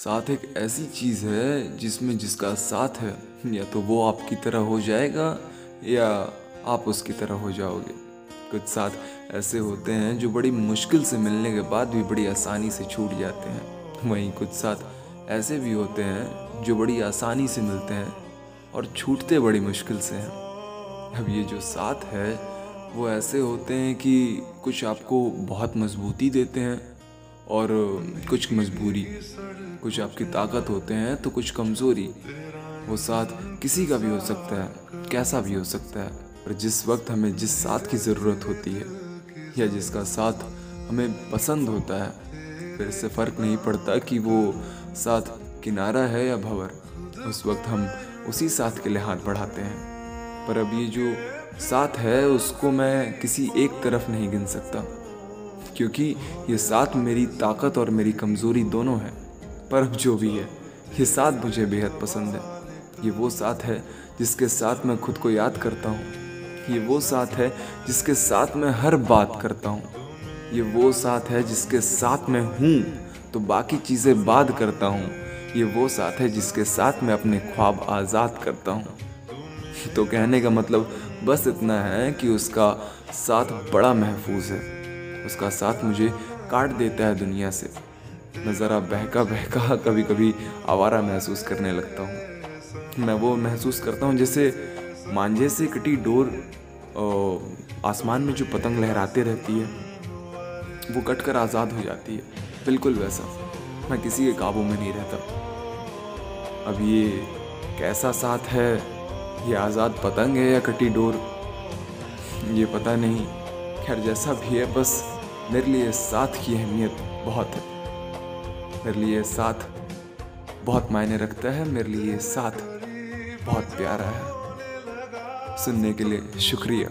साथ एक ऐसी चीज़ है जिसमें जिसका साथ है, या तो वो आपकी तरह हो जाएगा, या आप उसकी तरह हो जाओगे। कुछ साथ ऐसे होते हैं जो बड़ी मुश्किल से मिलने के बाद भी बड़ी आसानी से छूट जाते हैं। वहीं कुछ साथ ऐसे भी होते हैं जो बड़ी आसानी से मिलते हैं और छूटते बड़ी मुश्किल से हैं। अब ये जो साथ है, वो ऐसे होते हैं कि कुछ आपको बहुत मजबूती देते हैं और कुछ मजबूरी, कुछ आपकी ताकत होते हैं तो कुछ कमज़ोरी। वो साथ किसी का भी हो सकता है, कैसा भी हो सकता है और जिस वक्त हमें जिस साथ की ज़रूरत होती है, या जिसका साथ हमें पसंद होता है, फिर इससे फ़र्क नहीं पड़ता कि वो साथ किनारा है या भवर। उस वक्त हम उसी साथ के लिए हाथ बढ़ाते हैं। पर अब ये जो साथ है, उसको मैं किसी एक तरफ़ नहीं गिन सकता। क्योंकि ये साथ मेरी ताकत और मेरी कमज़ोरी दोनों है, पर अब जो भी है, ये साथ मुझे बेहद पसंद है। ये वो साथ है जिसके साथ मैं खुद को याद करता हूँ। ये वो साथ है जिसके साथ मैं हर बात करता हूँ। ये वो साथ है जिसके साथ मैं हूँ तो बाकी चीज़ें बाद करता हूँ। ये वो साथ है जिसके साथ मैं अपने ख्वाब आज़ाद करता हूँ। तो कहने का मतलब बस इतना है कि उसका साथ बड़ा महफूज है। उसका साथ मुझे काट देता है दुनिया से। मैं ज़रा बहका बहका कभी कभी आवारा महसूस करने लगता हूँ। मैं वो महसूस करता हूँ जैसे मांझे से कटी डोर आसमान में जो पतंग लहराते रहती है, वो कट कर आज़ाद हो जाती है। बिल्कुल वैसा। मैं किसी के काबू में नहीं रहता। अब ये कैसा साथ है? ये आज़ाद पतंग है या कटी डोर? ये पता नहीं। खैर जैसा भी है, बस मेरे लिए साथ की अहमियत बहुत है। मेरे लिए साथ बहुत मायने रखता है, मेरे लिए साथ बहुत प्यारा है। सुनने के लिए शुक्रिया।